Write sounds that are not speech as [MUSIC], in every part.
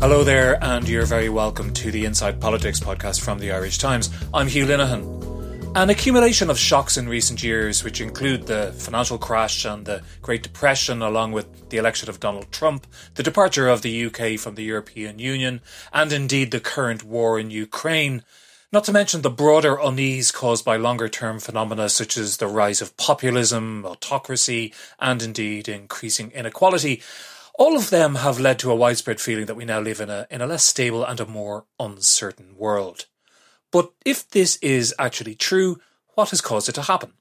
Hello there, and you're very welcome to the Inside Politics podcast from the Irish Times. I'm Hugh Linehan. An accumulation of shocks in recent years, which include the financial crash and the Great Depression, along with the election of Donald Trump, the departure of the UK from the European Union, and indeed the current war in Ukraine, not to mention the broader unease caused by longer term phenomena such as the rise of populism, autocracy, and indeed increasing inequality, all of them have led to a widespread feeling that we now live in a, in a less stable and a more uncertain world. But if this is actually true, what has caused it to happen?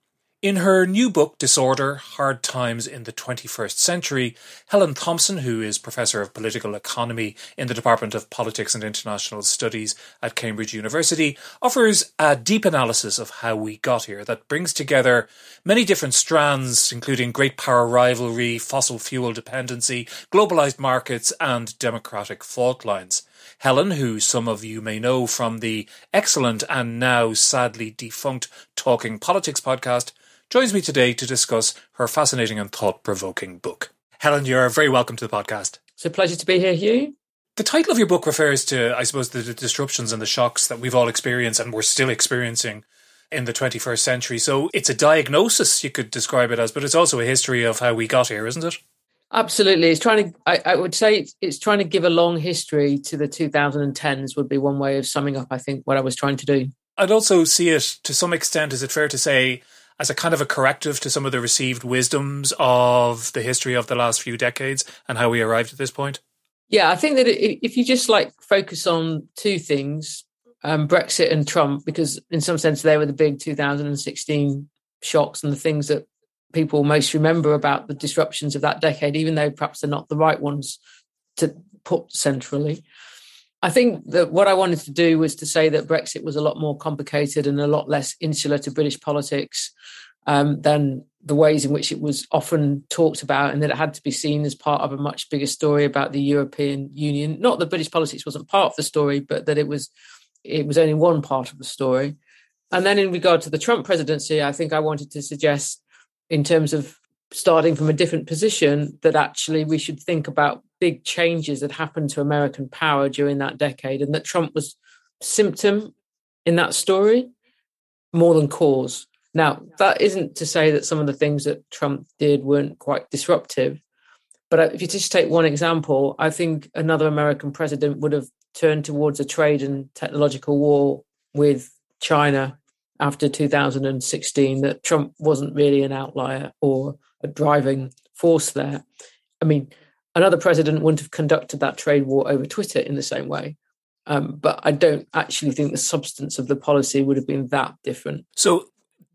In her new book, Disorder Hard Times in the 21st Century, Helen Thompson, who is Professor of Political Economy in the Department of Politics and International Studies at Cambridge University, offers a deep analysis of how we got here that brings together many different strands, including great power rivalry, fossil fuel dependency, globalized markets, and democratic fault lines. Helen, who some of you may know from the excellent and now sadly defunct Talking Politics podcast, joins me today to discuss her fascinating and thought provoking book. Helen, you're very welcome to the podcast. It's a pleasure to be here, Hugh. The title of your book refers to, I suppose, the, disruptions and the shocks that we've all experienced and we're still experiencing in the 21st century. So it's a diagnosis, you could describe it as, but it's also a history of how we got here, isn't it? Absolutely. It's trying to, I, I would say it's, it's, trying to give a long history to the 2010s, would be one way of summing up, I think, what I was trying to do. I'd also see it to some extent, is it fair to say, as a kind of a corrective to some of the received wisdoms of the history of the last few decades and how we arrived at this point? Yeah, I think that if you just like focus on two things, um, Brexit and Trump, because in some sense they were the big 2016 shocks and the things that people most remember about the disruptions of that decade, even though perhaps they're not the right ones to put centrally. I think that what I wanted to do was to say that Brexit was a lot more complicated and a lot less insular to British politics um, than the ways in which it was often talked about, and that it had to be seen as part of a much bigger story about the European Union. Not that British politics wasn't part of the story, but that it was it was only one part of the story. And then, in regard to the Trump presidency, I think I wanted to suggest, in terms of starting from a different position, that actually we should think about big changes that happened to American power during that decade, and that Trump was symptom in that story more than cause. Now, that isn't to say that some of the things that Trump did weren't quite disruptive, but if you just take one example, I think another American president would have turned towards a trade and technological war with China after 2016, that Trump wasn't really an outlier or a driving force there. I mean, another president wouldn't have conducted that trade war over Twitter in the same way. Um, but I don't actually think the substance of the policy would have been that different. So,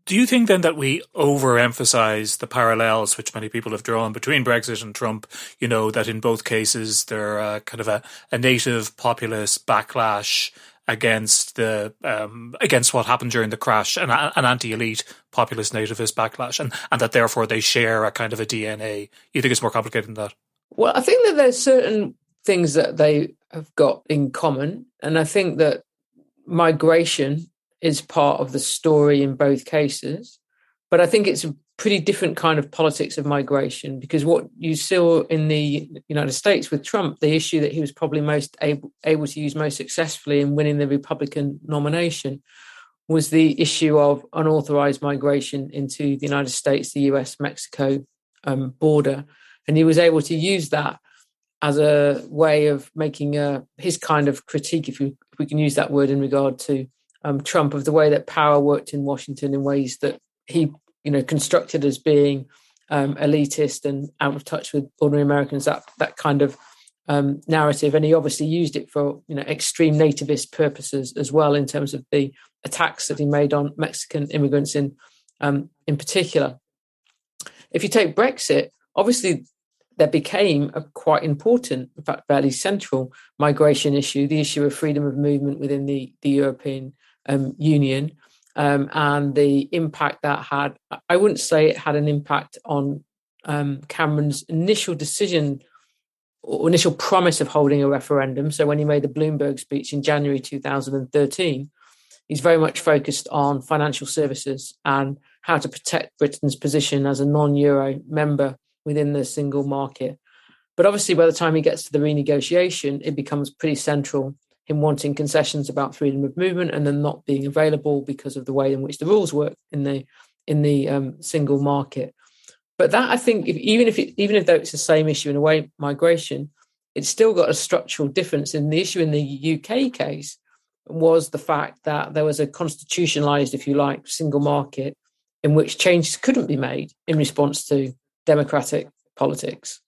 do you think then that we overemphasize the parallels which many people have drawn between Brexit and Trump? You know, that in both cases there are kind of a, a native populist backlash against the um, against what happened during the crash, an, an anti-elite populist nativist backlash, and, and that therefore they share a kind of a DNA. You think it's more complicated than that? Well, I think that there's certain things that they have got in common. And I think that migration is part of the story in both cases. But I think it's a pretty different kind of politics of migration because what you saw in the United States with Trump, the issue that he was probably most able, able to use most successfully in winning the Republican nomination was the issue of unauthorized migration into the United States, the US Mexico um, border and he was able to use that as a way of making a, his kind of critique, if we, if we can use that word in regard to um, Trump, of the way that power worked in Washington in ways that he, you know, constructed as being um, elitist and out of touch with ordinary Americans. That that kind of um, narrative, and he obviously used it for you know extreme nativist purposes as well, in terms of the attacks that he made on Mexican immigrants in um, in particular. If you take Brexit, obviously there became a quite important, in fact, fairly central migration issue, the issue of freedom of movement within the, the European um, Union. Um, and the impact that had, I wouldn't say it had an impact on um, Cameron's initial decision or initial promise of holding a referendum. So when he made the Bloomberg speech in January 2013, he's very much focused on financial services and how to protect Britain's position as a non-euro member within the single market. But obviously, by the time he gets to the renegotiation, it becomes pretty central him wanting concessions about freedom of movement and then not being available because of the way in which the rules work in the in the um, single market. But that I think, if, even if it, even if though it's the same issue in a way, migration, it's still got a structural difference. In the issue in the UK case was the fact that there was a constitutionalized, if you like, single market in which changes couldn't be made in response to democratic politics,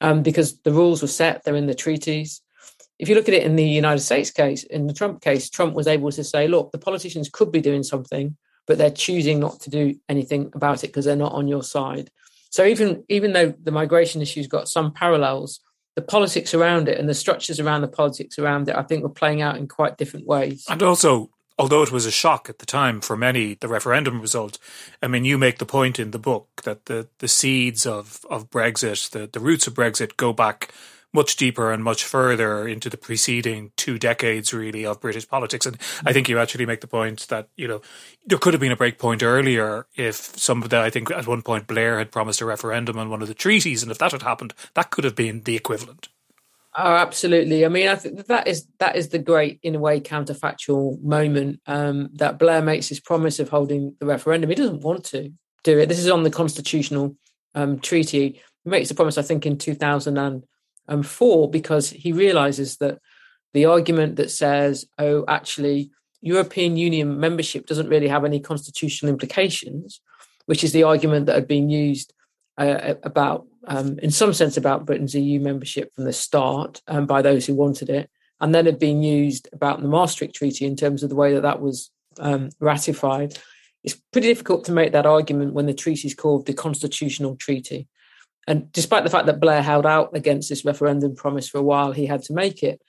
um, because the rules were set. They're in the treaties. If you look at it in the United States case, in the Trump case, Trump was able to say, "Look, the politicians could be doing something." But they're choosing not to do anything about it because they're not on your side. So even even though the migration issue's got some parallels, the politics around it and the structures around the politics around it, I think, were playing out in quite different ways. And also, although it was a shock at the time for many, the referendum result, I mean, you make the point in the book that the, the seeds of, of Brexit, the, the roots of Brexit go back much deeper and much further into the preceding two decades, really, of British politics. And I think you actually make the point that, you know, there could have been a break point earlier if some of the, I think at one point Blair had promised a referendum on one of the treaties. And if that had happened, that could have been the equivalent. Oh, absolutely. I mean, I think that is that is the great, in a way, counterfactual moment um, that Blair makes his promise of holding the referendum. He doesn't want to do it. This is on the constitutional um, treaty. He makes the promise, I think, in two thousand and four, because he realizes that the argument that says, oh, actually, European Union membership doesn't really have any constitutional implications, which is the argument that had been used uh, about, um, in some sense, about Britain's EU membership from the start um, by those who wanted it, and then had been used about the Maastricht Treaty in terms of the way that that was um, ratified. It's pretty difficult to make that argument when the treaty is called the Constitutional Treaty. And despite the fact that Blair held out against this referendum promise for a while, he had to make it.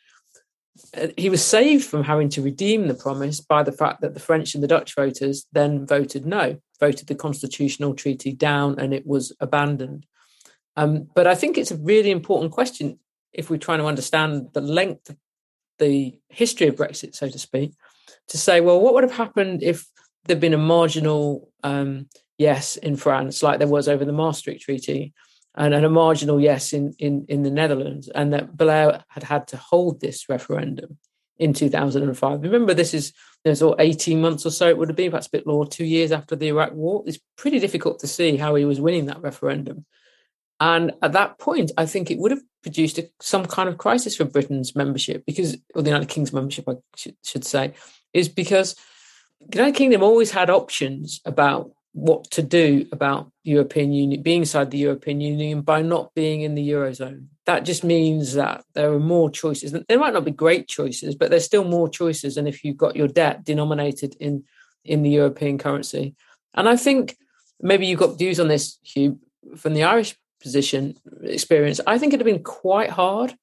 Uh, he was saved from having to redeem the promise by the fact that the French and the Dutch voters then voted no, voted the constitutional treaty down, and it was abandoned. Um, but I think it's a really important question if we're trying to understand the length, the history of Brexit, so to speak, to say, well, what would have happened if there'd been a marginal um, yes in France, like there was over the Maastricht Treaty? and, and a marginal yes in, in, in the Netherlands, and that Blair had had to hold this referendum in 2005. Remember, this is there's all 18 months or so it would have been, perhaps a bit more, two years after the Iraq War. It's pretty difficult to see how he was winning that referendum. And at that point, I think it would have produced a, some kind of crisis for Britain's membership, because, or the United Kingdom's membership, I should, should say, is because the United Kingdom always had options about what to do about European Union being inside the European Union by not being in the eurozone. That just means that there are more choices. There might not be great choices, but there's still more choices than if you've got your debt denominated in in the European currency. And I think maybe you've got views on this, Hugh, from the Irish position experience. I think it'd have been quite hard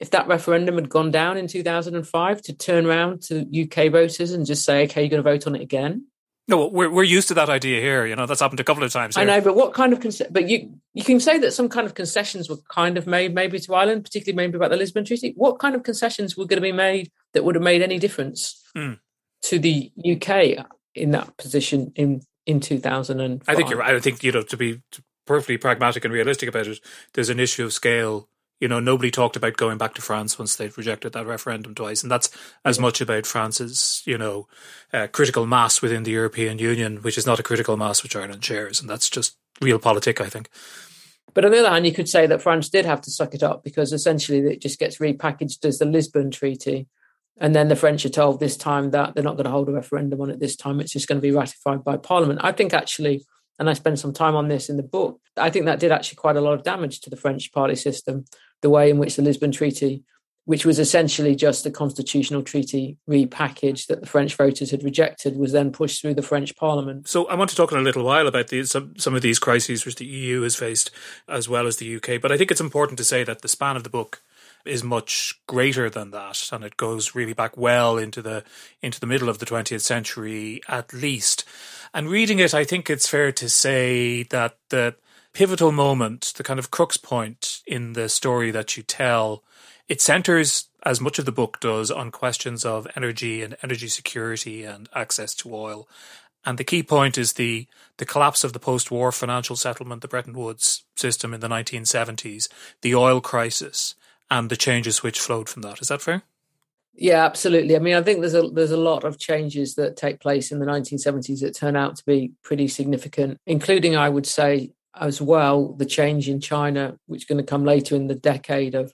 if that referendum had gone down in 2005 to turn around to UK voters and just say, okay, you're going to vote on it again. No, we're we're used to that idea here. You know, that's happened a couple of times. Here. I know, but what kind of con- but you you can say that some kind of concessions were kind of made maybe to Ireland, particularly maybe about the Lisbon Treaty. What kind of concessions were going to be made that would have made any difference mm. to the UK in that position in in two thousand and? I think you're right. I think you know to be perfectly pragmatic and realistic about it. There's an issue of scale you know, nobody talked about going back to France once they'd rejected that referendum twice. And that's as much about France's, you know, uh, critical mass within the European Union, which is not a critical mass which Ireland shares. And that's just realpolitik, I think. But on the other hand, you could say that France did have to suck it up because essentially it just gets repackaged as the Lisbon Treaty. And then the French are told this time that they're not going to hold a referendum on it this time. It's just going to be ratified by Parliament. I think actually, and I spend some time on this in the book, I think that did actually quite a lot of damage to the French party system the way in which the Lisbon Treaty which was essentially just a constitutional treaty repackaged that the French voters had rejected, was then pushed through the French Parliament. So I want to talk in a little while about some some of these crises which the EU has faced, as well as the UK. But I think it's important to say that the span of the book is much greater than that, and it goes really back well into the into the middle of the 20th century at least. And reading it, I think it's fair to say that the pivotal moment, the kind of crux point in the story that you tell it centers, as much of the book does, on questions of energy and energy security and access to oil. And the key point is the, the collapse of the post war financial settlement, the Bretton Woods system in the 1970s, the oil crisis, and the changes which flowed from that. Is that fair? Yeah, absolutely. I mean, I think there's a there's a lot of changes that take place in the 1970s that turn out to be pretty significant, including, I would say, as well, the change in China, which is going to come later in the decade of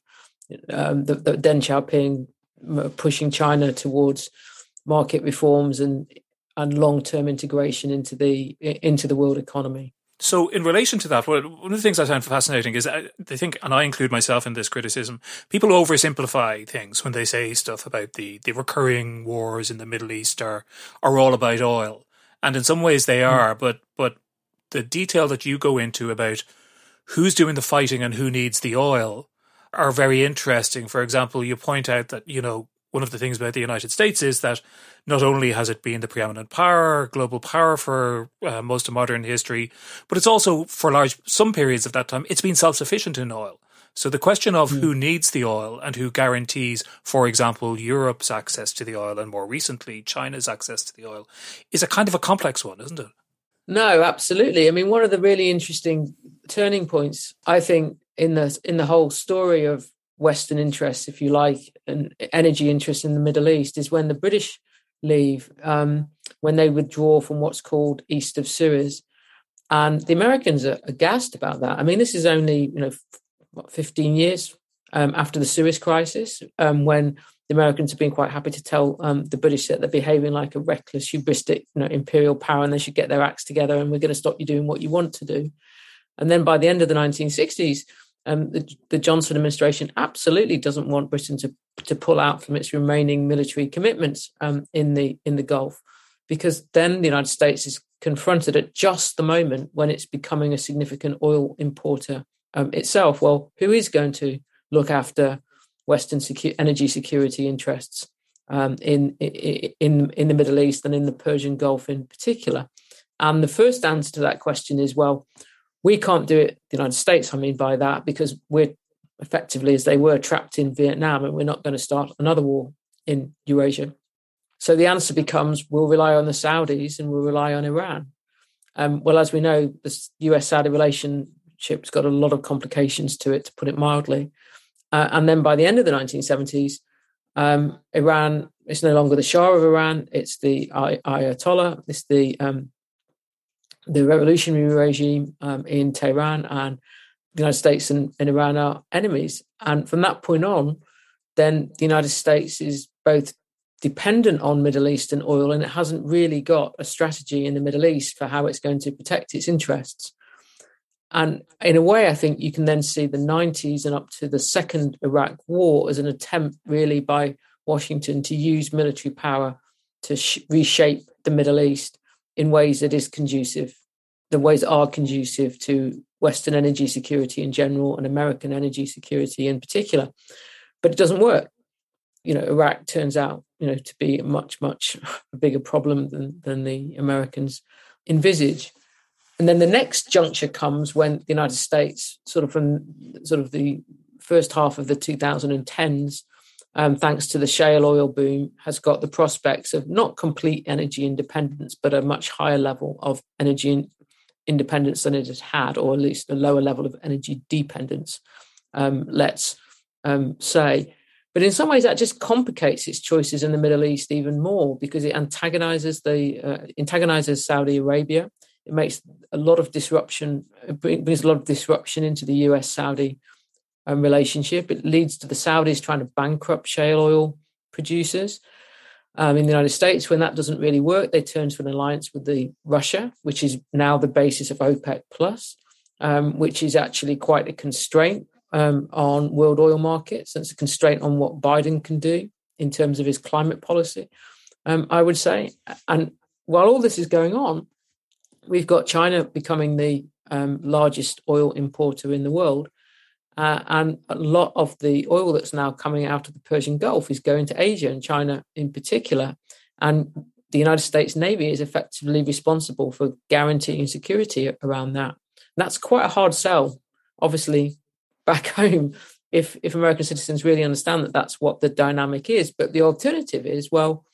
um, the, the Deng Xiaoping pushing China towards market reforms and and long term integration into the into the world economy. So, in relation to that, one of the things I find fascinating is I think, and I include myself in this criticism, people oversimplify things when they say stuff about the, the recurring wars in the Middle East are are all about oil, and in some ways they hmm. are. Mm. But but the detail that you go into about who's doing the fighting and who needs the oil are very interesting. For example, you point out that, you know, one of the things about the United States is that not only has it been the preeminent power, global power for uh, most of modern history, but it's also for large some periods of that time it's been self-sufficient in oil. So the question of mm. who needs the oil and who guarantees, for example, Europe's access to the oil and more recently China's access to the oil is a kind of a complex one, isn't it? No, absolutely. I mean, one of the really interesting turning points, I think, in the in the whole story of Western interests, if you like, and energy interests in the Middle East is when the British leave, um, when they withdraw from what's called East of Suez, and the Americans are aghast about that. I mean, this is only you know what, 15 years um, after the Suez Crisis, um, when the Americans have been quite happy to tell um, the British that they're behaving like a reckless, hubristic, you know, imperial power, and they should get their acts together, and we're going to stop you doing what you want to do. And then by the end of the 1960s, um, the, the, Johnson administration absolutely doesn't want Britain to to pull out from its remaining military commitments um, in the in the Gulf, because then the United States is confronted at just the moment when it's becoming a significant oil importer um, itself. Well, who is going to look after Western secu- energy security interests um, in in in the Middle East and in the Persian Gulf in particular? And the first answer to that question is well we can't do it, the United States, I mean, by that, because we're effectively, as they were, trapped in Vietnam and we're not going to start another war in Eurasia. So the answer becomes we'll rely on the Saudis and we'll rely on Iran. Um, well, as we know, the US Saudi relationship's got a lot of complications to it, to put it mildly. Uh, and then by the end of the 1970s, um, Iran is no longer the Shah of Iran, it's the Ayatollah, it's the um, the revolutionary regime um, in Tehran and the United States and, and, Iran are enemies. And from that point on, then the United States is both dependent on Middle Eastern oil and it hasn't really got a strategy in the Middle East for how it's going to protect its interests. And in a way, I think you can then see the 90s and up to the second Iraq war as an attempt, really, by Washington to use military power to sh- reshape the Middle East in ways that is conducive, the ways are conducive to Western energy security in general and American energy security in particular. But it doesn't work. You know, Iraq turns out, you know, to be a much, much [LAUGHS] bigger problem than, than the Americans envisage. And then the next juncture comes when the United States, sort of from sort of the first half of the 2010s, um, thanks to the shale oil boom, has got the prospects of not complete energy independence, but a much higher level of energy in- independence than it has had, or at least a lower level of energy dependence, um, let's um, say. But in some ways, that just complicates its choices in the Middle East even more because it antagonizes the uh, antagonizes Saudi Arabia. It makes a lot of disruption, brings a lot of disruption into the U.S. Saudi um, relationship. It leads to the Saudis trying to bankrupt shale oil producers. Um, in the United States, when that doesn't really work, they turn to an alliance with the Russia, which is now the basis of OPEC plus, um, which is actually quite a constraint um, on world oil markets. It's a constraint on what Biden can do in terms of his climate policy, um, I would say. And while all this is going on, we've got China becoming the um, largest oil importer in the world. Uh, and a lot of the oil that's now coming out of the Persian Gulf is going to Asia and China in particular. And the United States Navy is effectively responsible for guaranteeing security around that. And that's quite a hard sell, obviously, [LAUGHS] back home if if American citizens really understand that that's what the dynamic is. But the alternative is, well,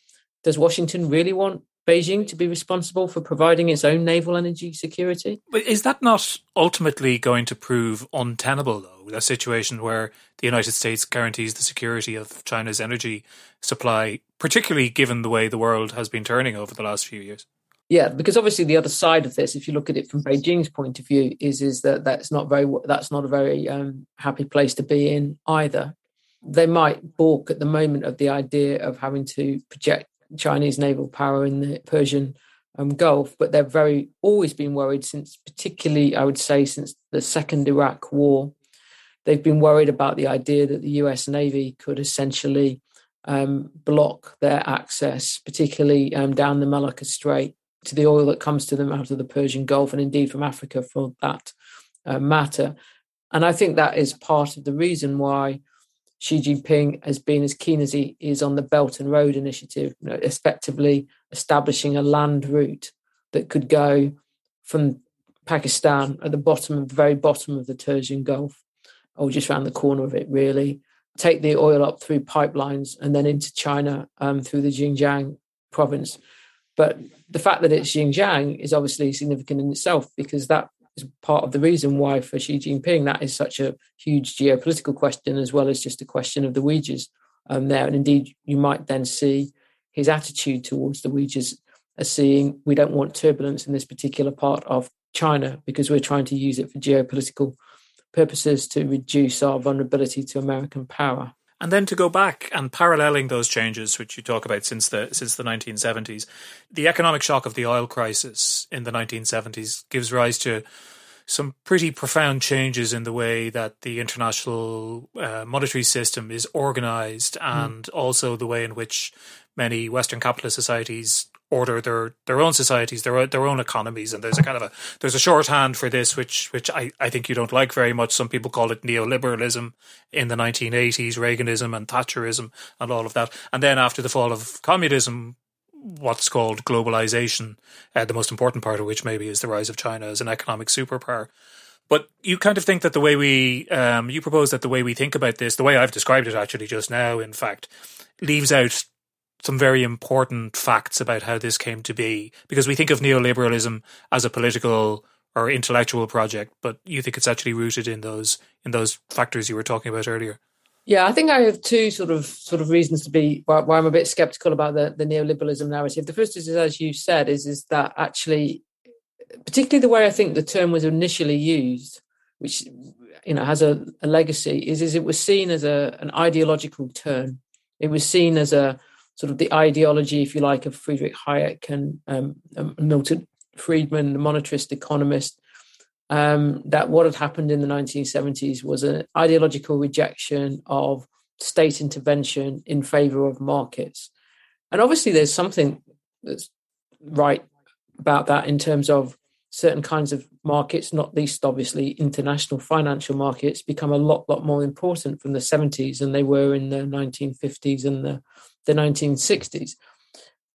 does Washington really want Beijing to be responsible for providing its own naval energy security? But is that not ultimately going to prove untenable, though? A situation where the United States guarantees the security of China's energy supply, particularly given the way the world has been turning over the last few years? Yeah, because obviously the other side of this, if you look at it from Beijing's point of view, is is that that's not very that's not a very um, happy place to be in either. They might balk at the moment of the idea of having to project Chinese naval power in the Persian um, Gulf, but they've very always been worried since, particularly I would say, since the second Iraq War. They've been worried about the idea that the U.S. Navy could essentially um, block their access, particularly um, down the Malacca Strait, to the oil that comes to them out of the Persian Gulf and indeed from Africa for that uh, matter. And I think that is part of the reason why Xi Jinping has been as keen as he is on the Belt and Road Initiative, you know, effectively establishing a land route that could go from Pakistan at the bottom, of the very bottom of the Persian Gulf, or just around the corner of it, really, take the oil up through pipelines and then into China um, through the Xinjiang province. But the fact that it's Xinjiang is obviously significant in itself because that is part of the reason why for Xi Jinping that is such a huge geopolitical question as well as just a question of the Uyghurs um, there. And indeed, you might then see his attitude towards the Uyghurs as seeing we don't want turbulence in this particular part of China because we're trying to use it for geopolitical purposes to reduce our vulnerability to American power. And then to go back and paralleling those changes, which you talk about since the since the 1970s, the economic shock of the oil crisis in the 1970s gives rise to some pretty profound changes in the way that the international uh, monetary system is organized, hmm. and mm. also the way in which many Western capitalist societies order their their own societies, their their own economies, and there's a kind of a there's a shorthand for this, which which I, I think you don't like very much. Some people call it neoliberalism in the 1980s, Reaganism and Thatcherism, and all of that. And then after the fall of communism, what's called globalization, uh, the most important part of which maybe is the rise of China as an economic superpower. But you kind of think that the way we, um, you propose that the way we think about this, the way I've described it actually just now, in fact, leaves out some very important facts about how this came to be because we think of neoliberalism as a political or intellectual project, but you think it's actually rooted in those in those factors you were talking about earlier. Yeah, I think I have two sort of sort of reasons to be why, why I'm a bit skeptical about the, the neoliberalism narrative. The first is, as you said, is is that actually, particularly the way I think the term was initially used, which you know has a, a legacy, is is it was seen as a an ideological term. It was seen as a sort of the ideology, if you like, of Friedrich Hayek and um, um, Milton Friedman, the monetarist economist, um, that what had happened in the 1970s was an ideological rejection of state intervention in favor of markets. And obviously, there's something that's right about that in terms of certain kinds of markets, not least obviously international financial markets, become a lot, lot more important from the 70s than they were in the 1950s and the the 1960s.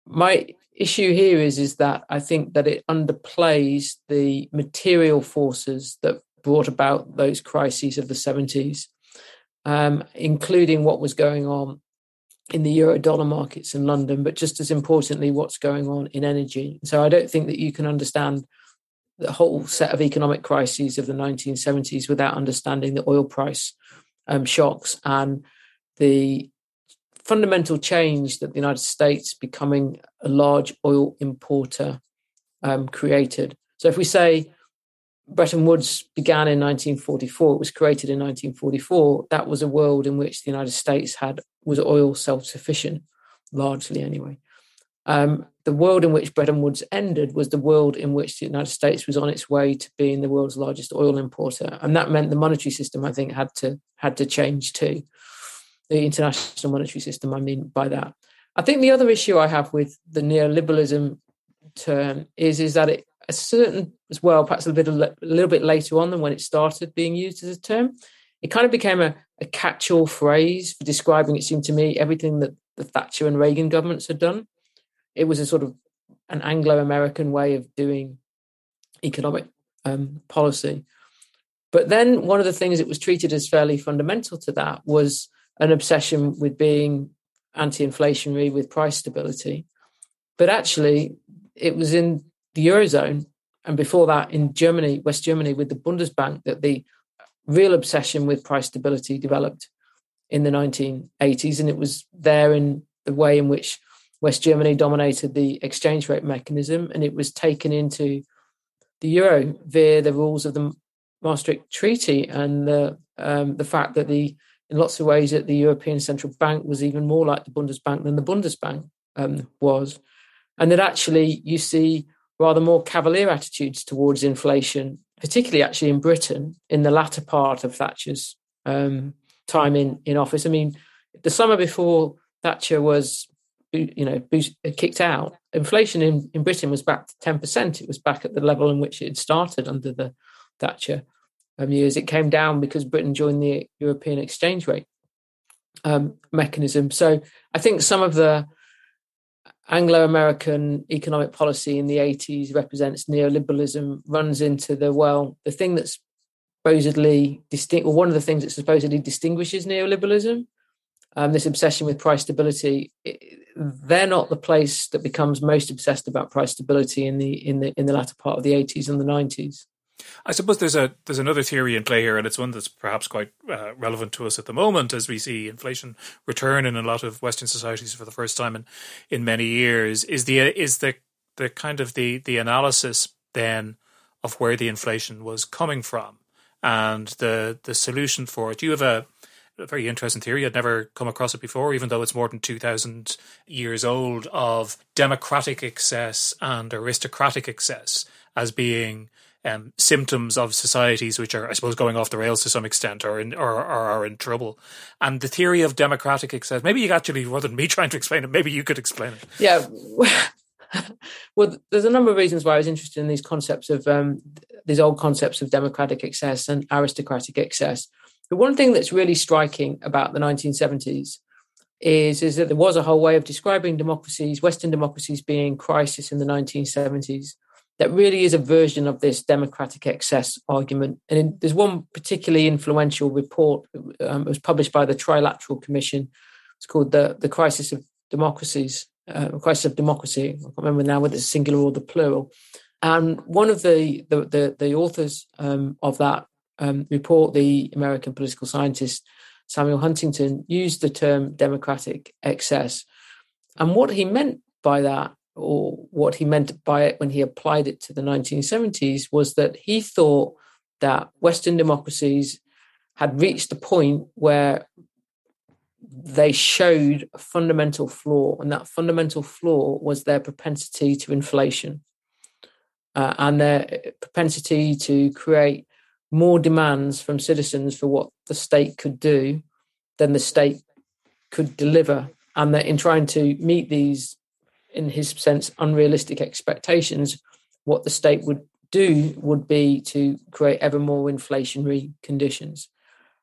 My issue here is is that I think that it underplays the material forces that brought about those crises of the 70s, um, including what was going on in the euro dollar markets in London, but just as importantly, what's going on in energy. So I don't think that you can understand the whole set of economic crises of the 1970s without understanding the oil price um, shocks and the fundamental change that the United States becoming a large oil importer um, created. So if we say Bretton Woods began in 1944, it was created in 1944, that was a world in which the United States had was oil self-sufficient, largely anyway. Um, the world in which Bretton Woods ended was the world in which the United States was on its way to being the world's largest oil importer, and that meant the monetary system, I think, had to had to change too. The international monetary system, I mean by that. I think the other issue I have with the neoliberalism term is is that it a certain as well, perhaps a little a little bit later on than when it started being used as a term, it kind of became a, a catch-all phrase for describing, it seemed to me, everything that the Thatcher and Reagan governments had done. It was a sort of an Anglo-American way of doing economic um, policy. But then one of the things that was treated as fairly fundamental to that was an obsession with being anti-inflationary with price stability. But actually, it was in the Eurozone and before that in Germany, West Germany, with the Bundesbank, that the real obsession with price stability developed in the 1980s. And it was there in the way in which West Germany dominated the exchange rate mechanism, and it was taken into the euro via the rules of the Maastricht Treaty and the um, the fact that the in lots of ways that the European Central Bank was even more like the Bundesbank than the Bundesbank um, was, and that actually you see rather more cavalier attitudes towards inflation particularly actually in Britain in the latter part of Thatcher's um, time in, in office. I mean, the summer before Thatcher was, you know, kicked out, inflation in, in Britain was back to 10%. It was back at the level in which it had started under the Thatcher um, years. It came down because Britain joined the European exchange rate um, mechanism. So I think some of the Anglo American economic policy in the 80s represents neoliberalism, runs into the, well, the thing that's supposedly distinct, or one of the things that supposedly distinguishes neoliberalism, um, this obsession with price stability, it, they're not the place that becomes most obsessed about price stability in the in the in the latter part of the 80s and the 90s. I suppose there's a there's another theory in play here, and it's one that's perhaps quite uh, relevant to us at the moment as we see inflation return in a lot of Western societies for the first time in in many years. Is the is the the kind of the the analysis then of where the inflation was coming from and the the solution for it. You have a, a very interesting theory. I'd never come across it before, even though it's more than two thousand years old. Of democratic excess and aristocratic excess as being um, symptoms of societies which are, I suppose, going off the rails to some extent or, in, or, or are in trouble. And the theory of democratic excess, maybe you actually, rather than me [LAUGHS] trying to explain it, maybe you could explain it. Yeah. [LAUGHS] well, there's a number of reasons why I was interested in these concepts of um, these old concepts of democratic excess and aristocratic excess. But one thing that's really striking about the 1970s is, is that there was a whole way of describing democracies, Western democracies being crisis in the 1970s that really is a version of this democratic excess argument. And in, there's one particularly influential report um, was published by the Trilateral Commission. It's called the the Crisis of Democracies, uh, Crisis of Democracy. I can't remember now whether it's singular or the plural. And one of the the the, the authors um, of that um, report, the American political scientist Samuel Huntington, used the term democratic excess. And what he meant by that or what he meant by it when he applied it to the 1970s was that he thought that Western democracies had reached the point where they showed a fundamental flaw, and that fundamental flaw was their propensity to inflation uh, and their propensity to create more demands from citizens for what the state could do than the state could deliver. And that in trying to meet these in his sense, unrealistic expectations, what the state would do would be to create ever more inflationary conditions.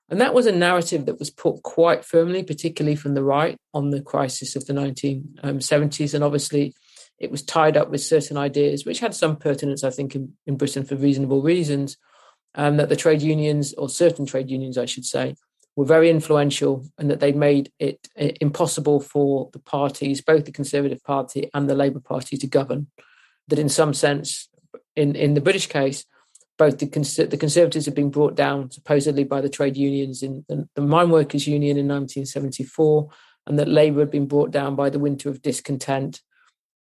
And that was a narrative that was put quite firmly, particularly from the right, on the crisis of the 1970s. And obviously, it was tied up with certain ideas, which had some pertinence, I think, in, in Britain for reasonable reasons, um, that the trade unions, or certain trade unions, I should say, were very influential and that they made it impossible for the parties, both the Conservative Party and the Labour Party, to govern. That, in some sense, in, in the British case, both the, the Conservatives had been brought down supposedly by the trade unions in the, the Mine Workers Union in 1974, and that Labour had been brought down by the winter of discontent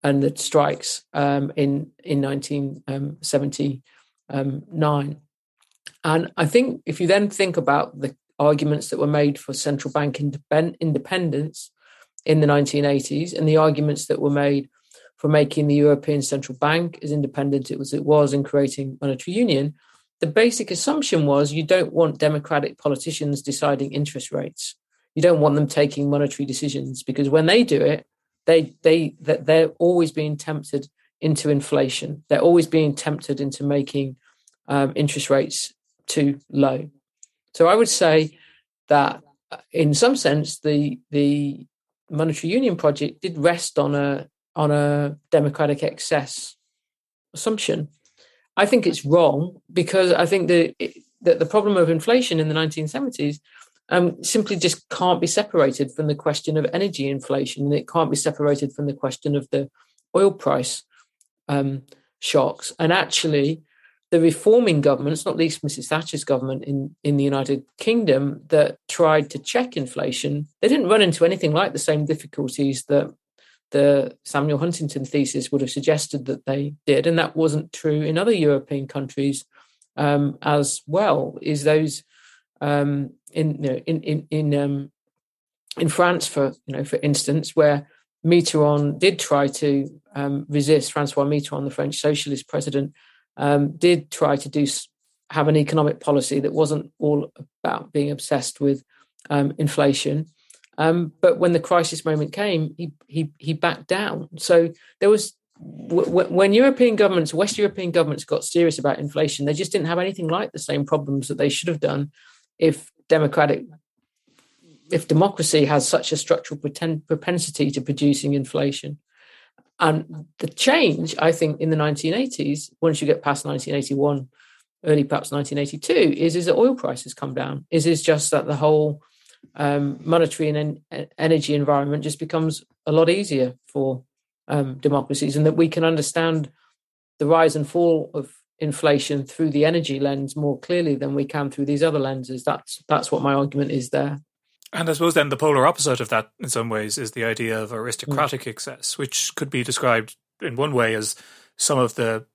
and the strikes um, in in 1979. Um, and I think if you then think about the arguments that were made for central bank independence in the 1980s and the arguments that were made for making the European Central Bank as independent as it was in creating monetary union, the basic assumption was you don't want democratic politicians deciding interest rates. You don't want them taking monetary decisions because when they do it, they they that they're always being tempted into inflation. They're always being tempted into making um, interest rates too low. So I would say that uh, in some sense the the monetary union project did rest on a on a democratic excess assumption. I think it's wrong because I think that the, the problem of inflation in the 1970s um, simply just can't be separated from the question of energy inflation, and it can't be separated from the question of the oil price um, shocks. And actually, the reforming governments, not least Mrs. Thatcher's government in, in the United Kingdom, that tried to check inflation, they didn't run into anything like the same difficulties that the Samuel Huntington thesis would have suggested that they did, and that wasn't true in other European countries um, as well. Is those um, in you know, in in in, um, in France, for you know, for instance, where Mitterrand did try to um, resist Francois Mitterrand, the French socialist president, um, did try to do have an economic policy that wasn't all about being obsessed with um, inflation. Um, but when the crisis moment came, he he he backed down. So there was w- when European governments, West European governments, got serious about inflation, they just didn't have anything like the same problems that they should have done if democratic if democracy has such a structural pretend, propensity to producing inflation. And the change, I think, in the 1980s, once you get past 1981, early perhaps 1982, is is that oil prices come down. Is is just that the whole um, monetary and en- energy environment just becomes a lot easier for um, democracies, and that we can understand the rise and fall of inflation through the energy lens more clearly than we can through these other lenses. That's that's what my argument is there. And I suppose then the polar opposite of that, in some ways, is the idea of aristocratic mm. excess, which could be described in one way as some of the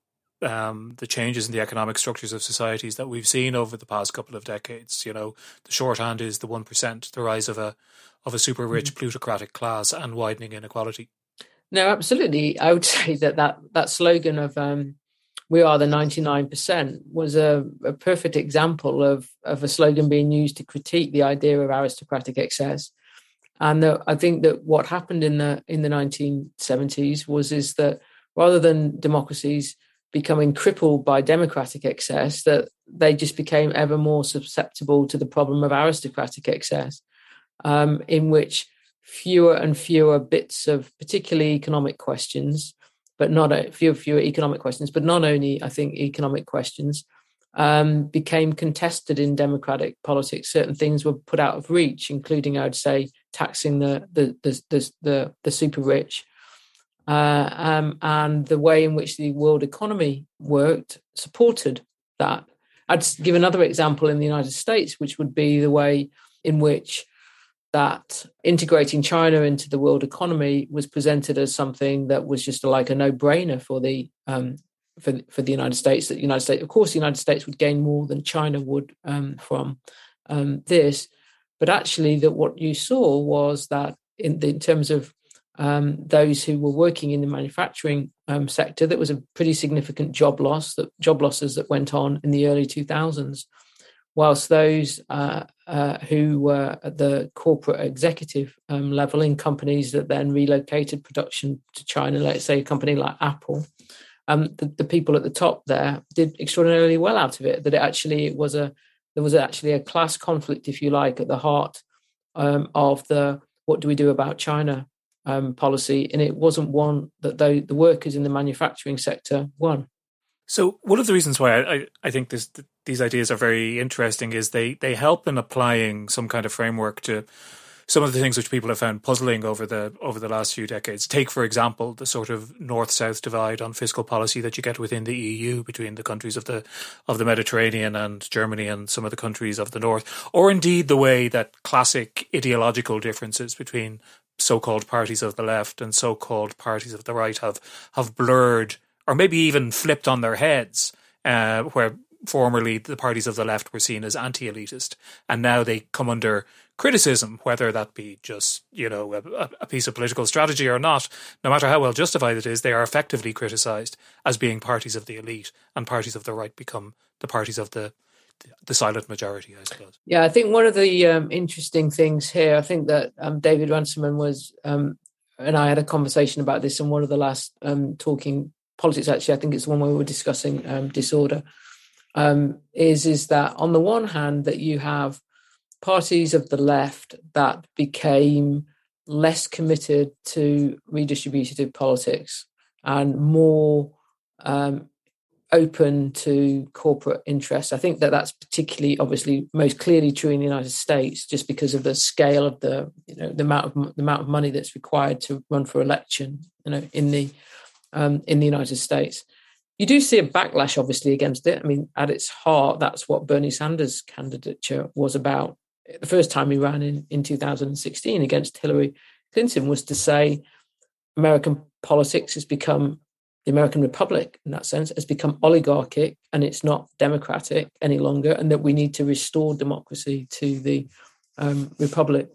um, the changes in the economic structures of societies that we've seen over the past couple of decades. You know, the shorthand is the one percent, the rise of a of a super rich mm. plutocratic class, and widening inequality. No, absolutely. I would [LAUGHS] say that that that slogan of um, "We are the ninety nine percent" was a, a perfect example of of a slogan being used to critique the idea of aristocratic excess. And the, I think that what happened in the in the nineteen seventies was is that rather than democracies becoming crippled by democratic excess that they just became ever more susceptible to the problem of aristocratic excess, um, in which fewer and fewer bits of particularly economic questions, but not a, few fewer economic questions, but not only I think economic questions um, became contested in democratic politics. Certain things were put out of reach, including I would say taxing the the the the, the, the super rich uh, um, and the way in which the world economy worked supported that. I'd give another example in the United States, which would be the way in which that integrating China into the world economy was presented as something that was just like a no-brainer for the um, for for the United States. That the United States, of course, the United States would gain more than China would um, from um, this, but actually, that what you saw was that in, in terms of um, those who were working in the manufacturing um, sector. That was a pretty significant job loss, that job losses that went on in the early 2000s. Whilst those uh, uh, who were at the corporate executive um, level in companies that then relocated production to China, let's say a company like Apple, um, the, the, people at the top there did extraordinarily well out of it. That it actually was a there was actually a class conflict, if you like, at the heart um, of the what do we do about China um, policy, and it wasn't one that the, the workers in the manufacturing sector won. So one of the reasons why I, I think this, these ideas are very interesting is they, they help in applying some kind of framework to some of the things which people have found puzzling over the over the last few decades. Take, for example, the sort of north south divide on fiscal policy that you get within the EU between the countries of the of the Mediterranean and Germany and some of the countries of the north, or indeed the way that classic ideological differences between so-called parties of the left and so-called parties of the right have have blurred or maybe even flipped on their heads, uh, where formerly the parties of the left were seen as anti-elitist, and now they come under criticism, whether that be just, you know, a, a, piece of political strategy or not, no matter how well justified it is, they are effectively criticised as being parties of the elite and parties of the right become the parties of the the silent majority, I suppose. Yeah, I think one of the um, interesting things here, I think that um, David Runciman was, um, and I had a conversation about this in one of the last um, talking politics. Actually, I think it's the one where we were discussing um, disorder. Um, is is that on the one hand that you have parties of the left that became less committed to redistributive politics and more um, open to corporate interests. I think that that's particularly, obviously, most clearly true in the United States, just because of the scale of the, you know, the amount of the amount of money that's required to run for election, you know, in the um, in the United States. You do see a backlash, obviously, against it. I mean, at its heart, that's what Bernie Sanders' candidature was about the first time he ran in, in 2016 against Hillary Clinton was to say American politics has become the American Republic in that sense has become oligarchic and it's not democratic any longer, and that we need to restore democracy to the um, republic.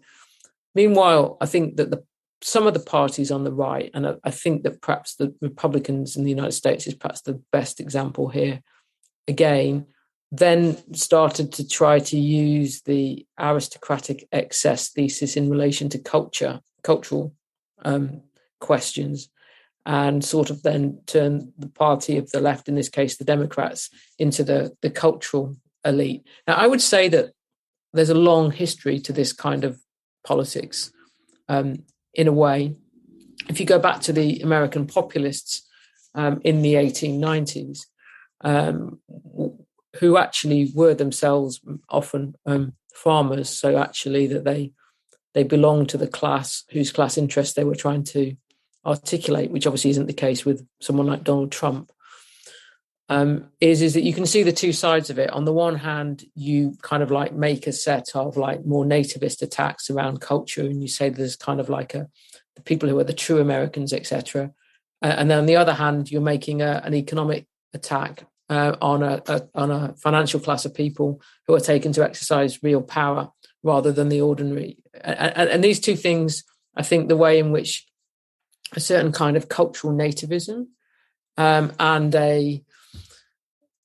Meanwhile, I think that the some of the parties on the right, and I, I think that perhaps the Republicans in the United States is perhaps the best example here. Again, then started to try to use the aristocratic excess thesis in relation to culture, cultural um, questions, and sort of then turn the party of the left, in this case the Democrats, into the, the cultural elite. Now, I would say that there's a long history to this kind of politics um, in a way. If you go back to the American populists um, in the 1890s, um, who actually were themselves often um, farmers. So actually, that they they belonged to the class whose class interest they were trying to articulate, which obviously isn't the case with someone like Donald Trump. Um, is is that you can see the two sides of it. On the one hand, you kind of like make a set of like more nativist attacks around culture, and you say there's kind of like a the people who are the true Americans, etc. Uh, and then on the other hand, you're making a, an economic attack uh, on a, a, on a financial class of people who are taken to exercise real power rather than the ordinary. And, and, these two things, I think, the way in which a certain kind of cultural nativism um, and a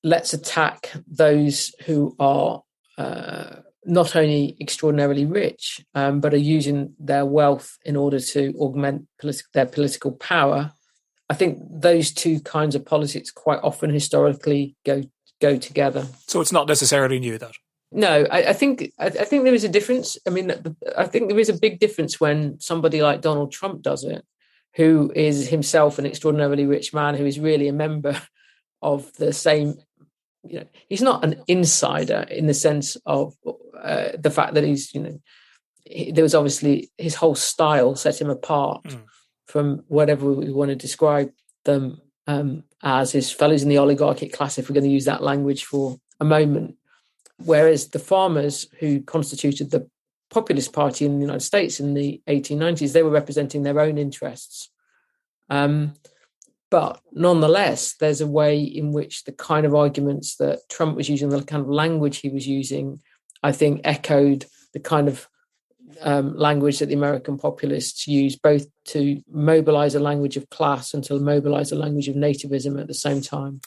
let's attack those who are uh, not only extraordinarily rich, um, but are using their wealth in order to augment politi- their political power I think those two kinds of politics quite often historically go go together. So it's not necessarily new that. No, I, I think I, I, think there is a difference. I mean, I think there is a big difference when somebody like Donald Trump does it, who is himself an extraordinarily rich man who is really a member [LAUGHS] of the same. You know, he's not an insider in the sense of uh, the fact that he's. You know, he, there was obviously his whole style set him apart. Mm from whatever we want to describe them um, as his fellows in the oligarchic class, if we're going to use that language for a moment. Whereas the farmers who constituted the Populist Party in the United States in the 1890s, they were representing their own interests. Um, but nonetheless, there's a way in which the kind of arguments that Trump was using, the kind of language he was using, I think echoed the kind of um, language that the American populists use, both to mobilize a language of class and to mobilize a language of nativism at the same time.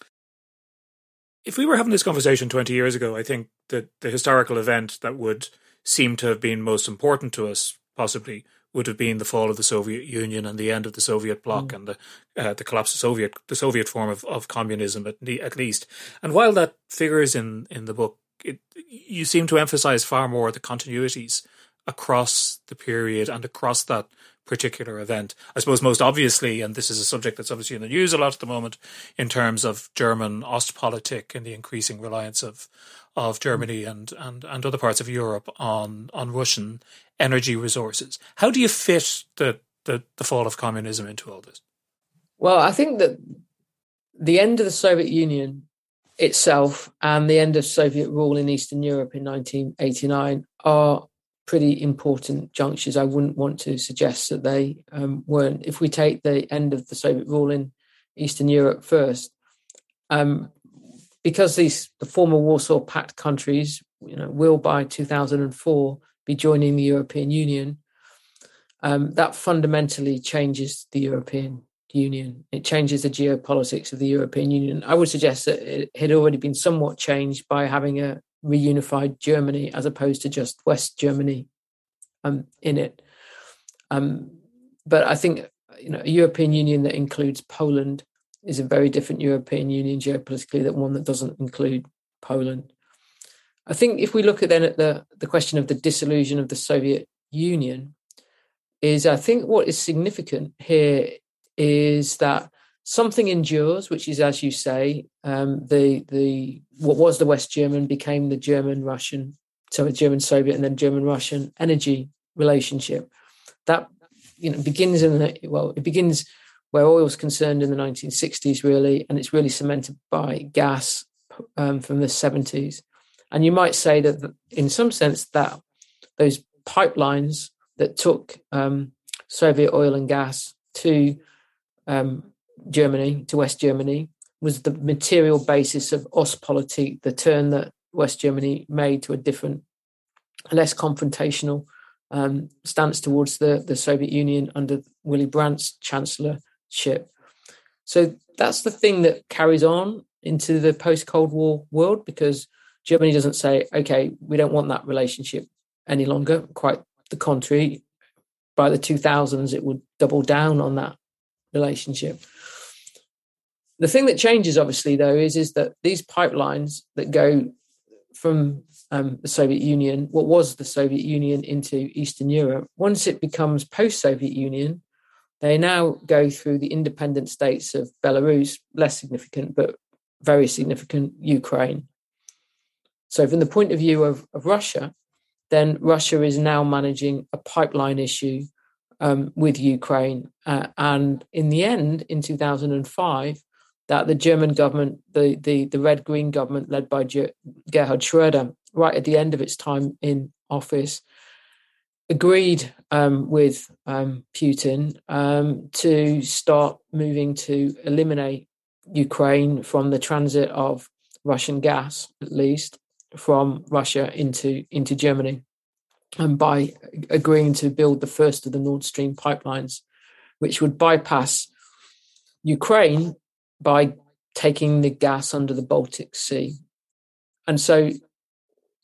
If we were having this conversation 20 years ago, I think that the historical event that would seem to have been most important to us, possibly, would have been the fall of the Soviet Union and the end of the Soviet bloc mm. and the uh, the collapse of Soviet the Soviet form of, of communism at, at least. And while that figures in in the book, it, you seem to emphasize far more the continuities across the period and across that particular event. I suppose most obviously, and this is a subject that's obviously in the news a lot at the moment, in terms of German Ostpolitik and the increasing reliance of of Germany and, and, and other parts of Europe on on Russian energy resources. How do you fit the, the, the fall of communism into all this? Well, I think that the end of the Soviet Union itself and the end of Soviet rule in Eastern Europe in 1989 are pretty important junctures. I wouldn't want to suggest that they um, weren't. If we take the end of the Soviet rule in Eastern Europe first, um, because these the former Warsaw Pact countries, you know, will by 2004 be joining the European Union, um, that fundamentally changes the European Union. It changes the geopolitics of the European Union. I would suggest that it had already been somewhat changed by having a reunified Germany as opposed to just West Germany um, in it. Um, but I think you know a European Union that includes Poland is a very different European Union geopolitically than one that doesn't include Poland. I think if we look at then at the, the question of the dissolution of the Soviet Union, is I think what is significant here is that something endures, which is as you say, um, the the what was the West German became the German Russian, so a German Soviet and then German Russian energy relationship. That you know begins in the well, it begins where oil was concerned in the 1960s, really, and it's really cemented by gas um, from the 70s. And you might say that, in some sense, that those pipelines that took um, Soviet oil and gas to um, Germany, to West Germany, was the material basis of Ostpolitik, the turn that West Germany made to a different, less confrontational um, stance towards the, the Soviet Union under Willy Brandt's chancellorship. So that's the thing that carries on into the post Cold War world because Germany doesn't say, okay, we don't want that relationship any longer. Quite the contrary. By the 2000s, it would double down on that relationship. The thing that changes, obviously, though, is, is that these pipelines that go from um, the Soviet Union, what was the Soviet Union, into Eastern Europe, once it becomes post Soviet Union, they now go through the independent states of Belarus, less significant, but very significant, Ukraine. So, from the point of view of, of Russia, then Russia is now managing a pipeline issue um, with Ukraine. Uh, and in the end, in 2005, that the German government, the, the, the red green government led by Gerhard Schroeder, right at the end of its time in office, agreed um, with um, Putin um, to start moving to eliminate Ukraine from the transit of Russian gas, at least from Russia into into Germany, and by agreeing to build the first of the Nord Stream pipelines, which would bypass Ukraine by taking the gas under the Baltic Sea. And so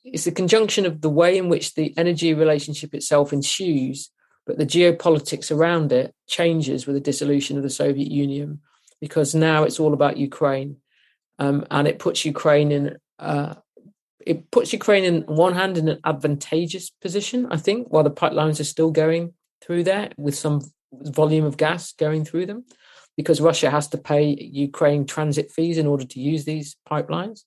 it's the conjunction of the way in which the energy relationship itself ensues, but the geopolitics around it changes with the dissolution of the Soviet Union, because now it's all about Ukraine, um, and it puts Ukraine in uh, it puts Ukraine in one hand in an advantageous position, I think, while the pipelines are still going through there with some volume of gas going through them, because Russia has to pay Ukraine transit fees in order to use these pipelines.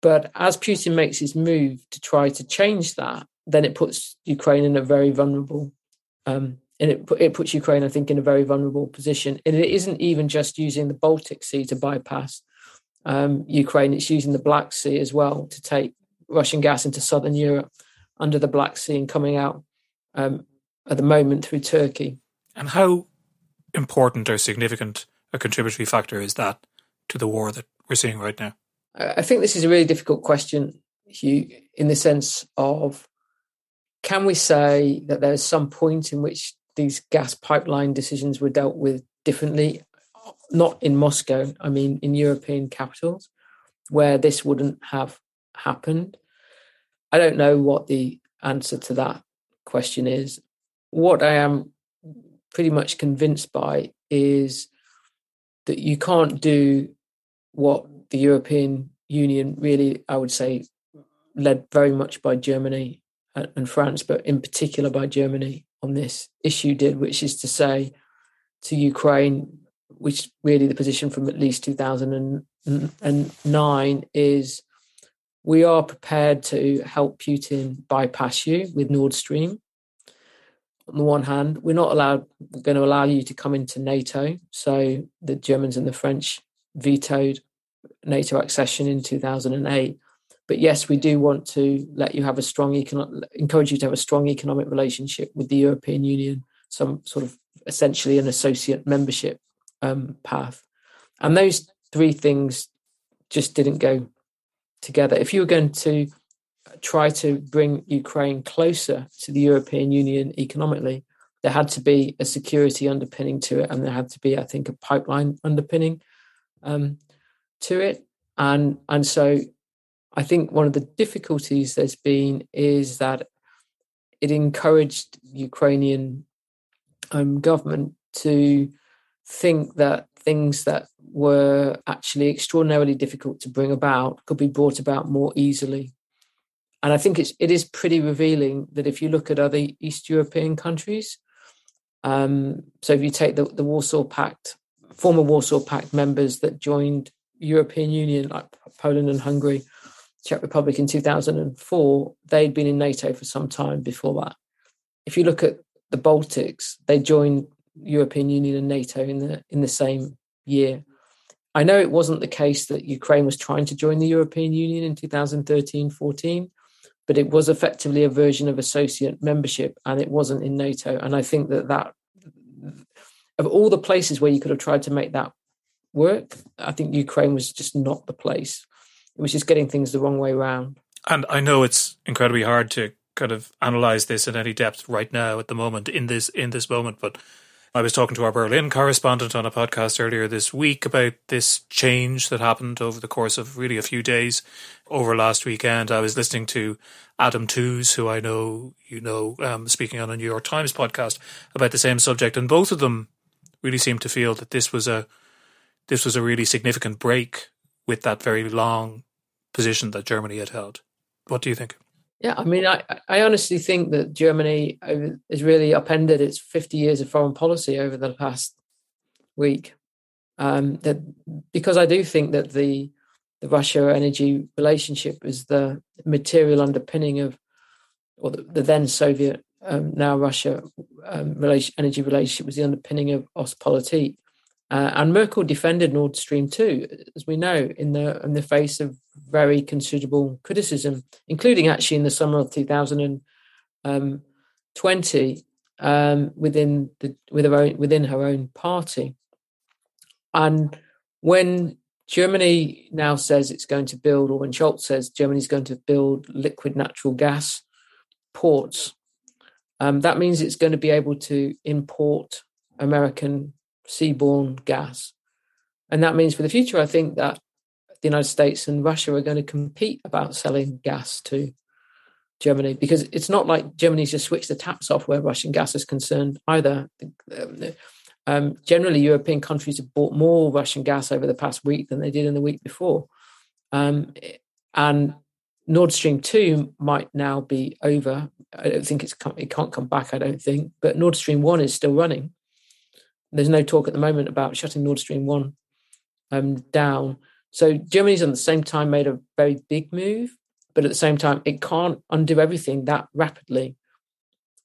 But as Putin makes his move to try to change that, then it puts Ukraine in a very vulnerable, um, and it it puts Ukraine, I think, in a very vulnerable position. And it isn't even just using the Baltic Sea to bypass um, Ukraine; it's using the Black Sea as well to take Russian gas into southern Europe under the Black Sea and coming out um, at the moment through Turkey. And how important or significant a contributory factor is that to the war that we're seeing right now? I think this is a really difficult question, Hugh, in the sense of can we say that there's some point in which these gas pipeline decisions were dealt with differently? Not in Moscow, I mean in European capitals, where this wouldn't have happened. I don't know what the answer to that question is. What I am pretty much convinced by is that you can't do what the European Union really, I would say, led very much by Germany and France, but in particular by Germany on this issue, did, which is to say to Ukraine, which really the position from at least 2009 is we are prepared to help Putin bypass you with Nord Stream. On the one hand, we're not allowed, we're going to allow you to come into NATO. So the Germans and the French vetoed NATO accession in 2008. But yes, we do want to let you have a strong economic, encourage you to have a strong economic relationship with the European Union, some sort of essentially an associate membership um, path. And those three things just didn't go together. If you were going to try to bring Ukraine closer to the European Union economically, there had to be a security underpinning to it, and there had to be, I think, a pipeline underpinning um, to it. And and so, I think one of the difficulties there's been is that it encouraged Ukrainian um, government to think that things that were actually extraordinarily difficult to bring about could be brought about more easily. And I think it's it is pretty revealing that if you look at other East European countries, um, so if you take the, the Warsaw Pact, former Warsaw Pact members that joined European Union, like Poland and Hungary, Czech Republic in 2004, they'd been in NATO for some time before that. If you look at the Baltics, they joined European Union and NATO in the in the same year. I know it wasn't the case that Ukraine was trying to join the European Union in 2013 14, but it was effectively a version of associate membership and it wasn't in NATO. And I think that that, of all the places where you could have tried to make that work, I think Ukraine was just not the place. It was just getting things the wrong way around. And I know it's incredibly hard to kind of analyze this in any depth right now at the moment in this in this moment, but I was talking to our Berlin correspondent on a podcast earlier this week about this change that happened over the course of really a few days over last weekend. I was listening to Adam Tooze, who I know you know, um, speaking on a New York Times podcast about the same subject, and both of them really seemed to feel that this was a this was a really significant break with that very long position that Germany had held. What do you think? Yeah, I mean, I, I honestly think that Germany has really upended its 50 years of foreign policy over the past week. Um, that because I do think that the the Russia energy relationship is the material underpinning of, or the, the then Soviet, um, now Russia um, relation, energy relationship was the underpinning of Ostpolitik. Uh, and Merkel defended Nord Stream 2, as we know, in the in the face of very considerable criticism, including actually in the summer of 2020 um, within the with her own, within her own party. And when Germany now says it's going to build, or when Scholz says Germany's going to build liquid natural gas ports, um, that means it's going to be able to import American seaborne gas. And that means for the future, I think that the United States and Russia are going to compete about selling gas to Germany because it's not like Germany's just switched the taps off where Russian gas is concerned either. Um, generally, European countries have bought more Russian gas over the past week than they did in the week before. Um, and Nord Stream 2 might now be over. I don't think it's it can't come back, I don't think. But Nord Stream 1 is still running. There's no talk at the moment about shutting Nord Stream 1 um, down. So Germany's at the same time made a very big move, but at the same time, it can't undo everything that rapidly.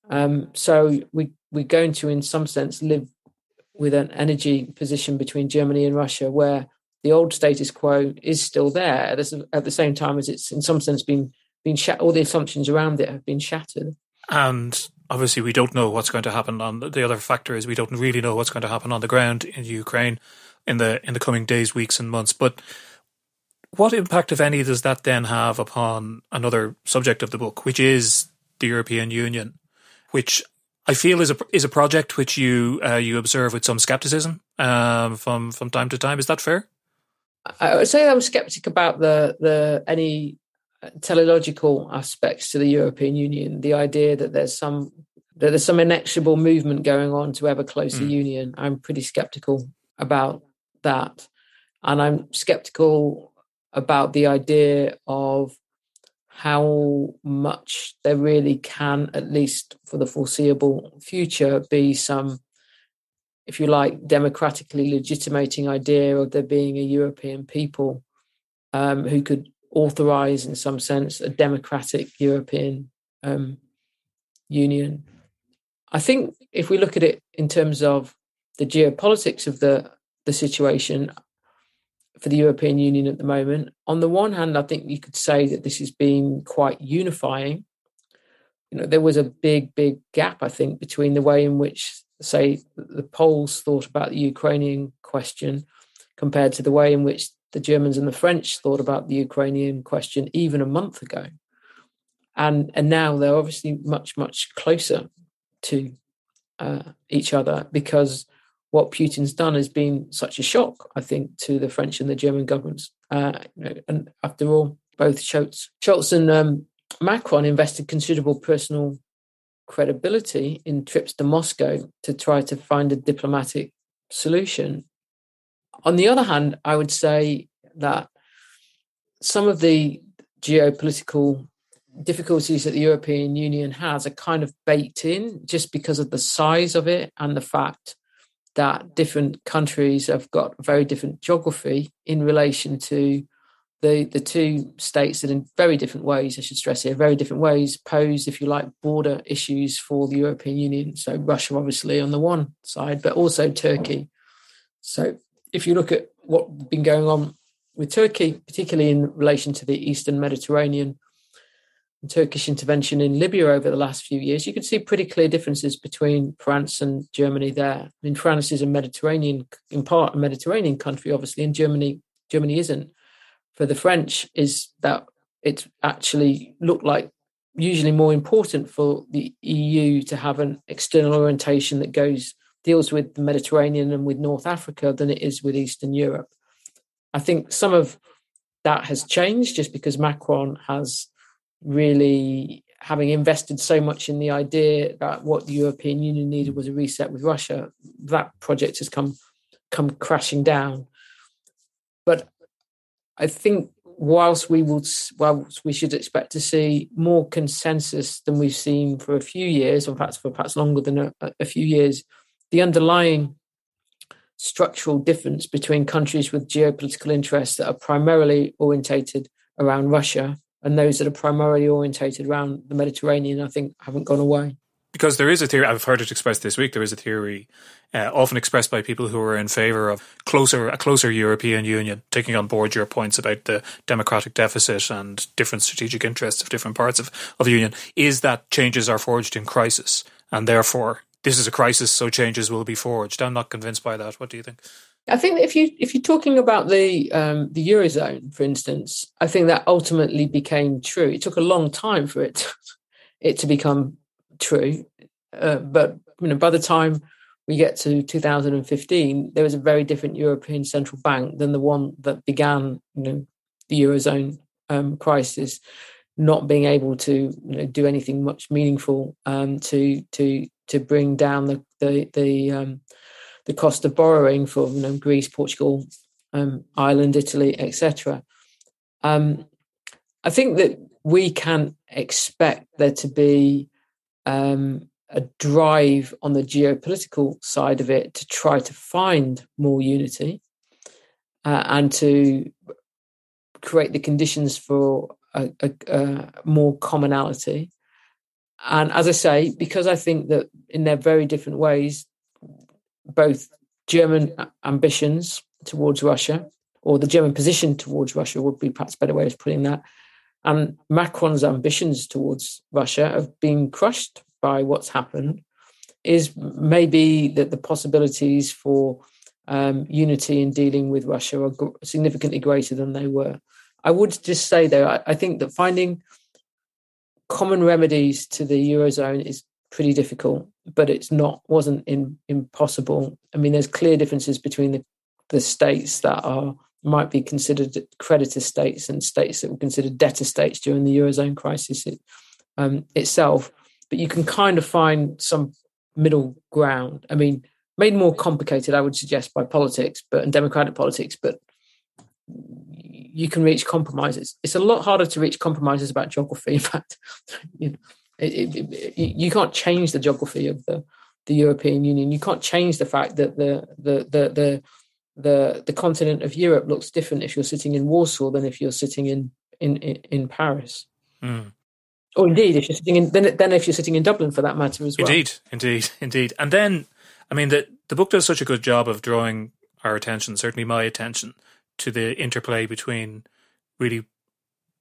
Um, so we, we're going to, in some sense, live with an energy position between Germany and Russia where the old status quo is still there at the, same time as it's in some sense been been all the assumptions around it have been shattered. And obviously we don't know what's going to happen on the other factor is we don't really know what's going to happen on the ground in Ukraine in the in the coming days, weeks, and months. But what impact, if any, does that then have upon another subject of the book, which is the European Union, which I feel is a is a project which you uh, you observe with some skepticism um, from from time to time. Is that fair? I would say I'm skeptic about the the any teleological aspects to the European Union, the idea that there's some that there's some inexorable movement going on to ever closer mm. union. I'm pretty skeptical about that, and I'm skeptical about the idea of how much there really can, at least for the foreseeable future, be some, if you like, democratically legitimating idea of there being a European people um, who could authorize, in some sense, a democratic European um, Union. I think if we look at it in terms of the geopolitics of the the situation for the European Union at the moment, on the one hand, I think you could say that this has been quite unifying. You know, there was a big, big gap, I think, between the way in which, say, the Poles thought about the Ukrainian question compared to the way in which the Germans and the French thought about the Ukrainian question even a month ago. and and now they're obviously much much closer to uh, each other because what Putin's done has been such a shock, I think, to the French and the German governments. Uh, and after all, both Schultz, Scholz and um, Macron invested considerable personal credibility in trips to Moscow to try to find a diplomatic solution. On the other hand, I would say that some of the geopolitical difficulties that the European Union has are kind of baked in just because of the size of it and the fact that different countries have got very different geography in relation to the the two states that in very different ways, I should stress here, very different ways pose, if you like, border issues for the European Union. So Russia, obviously, on the one side, but also Turkey. So if you look at what's been going on with Turkey, particularly in relation to the Eastern Mediterranean, Turkish intervention in Libya over the last few years, you can see pretty clear differences between France and Germany there. I mean, France is a Mediterranean, in part a Mediterranean country, obviously, and Germany Germany isn't for the French is that it actually looked like usually more important for the EU to have an external orientation that goes deals with the Mediterranean and with North Africa than it is with Eastern Europe. I think some of that has changed just because Macron has really having invested so much in the idea that what the European Union needed was a reset with Russia, that project has come come crashing down. But I think whilst we will, whilst we should expect to see more consensus than we've seen for a few years, or perhaps for perhaps longer than a, a few years, the underlying structural difference between countries with geopolitical interests that are primarily orientated around Russia and those that are primarily orientated around the Mediterranean, I think, haven't gone away because there is a theory I've heard it expressed this week. There is a theory uh, often expressed by people who are in favour of closer a closer European Union, taking on board your points about the democratic deficit and different strategic interests of different parts of, of the union. Is that changes are forged in crisis, and therefore this is a crisis, so changes will be forged. I'm not convinced by that. What do you think? I think if you if you're talking about the um, the eurozone, for instance, I think that ultimately became true. It took a long time for it [LAUGHS] it to become true. Uh, but you know, by the time we get to 2015, there was a very different European Central Bank than the one that began, you know, the eurozone um, crisis, not being able to you know, do anything much meaningful um, to to to bring down the the the, um, the cost of borrowing for you know, Greece, Portugal, um, Ireland, Italy, etc. Um, I think that we can expect there to be um, a drive on the geopolitical side of it to try to find more unity uh, and to create the conditions for a, a, a more commonality. And as I say, because I think that in their very different ways, both German ambitions towards Russia, or the German position towards Russia would be perhaps a better way of putting that, and Macron's ambitions towards Russia have been crushed by what's happened, is maybe that the possibilities for um, unity in dealing with Russia are significantly greater than they were. I would just say, though, I, I think that finding common remedies to the eurozone is pretty difficult, but it's not wasn't in, impossible. I mean, there's clear differences between the, the states that are might be considered creditor states and states that were considered debtor states during the eurozone crisis it, um, itself. But you can kind of find some middle ground. I mean, made more complicated, I would suggest, by politics, but and democratic politics. But you can reach compromises. It's a lot harder to reach compromises about geography. [LAUGHS] In fact, you know, it, it, it, you can't change the geography of the the European Union. You can't change the fact that the the the the the the continent of Europe looks different if you're sitting in Warsaw than if you're sitting in in in, in Paris. Mm. Or indeed, if you're sitting in then then if you're sitting in Dublin for that matter as well. Indeed, indeed, indeed. And then, I mean, the the book does such a good job of drawing our attention, certainly my attention, to the interplay between really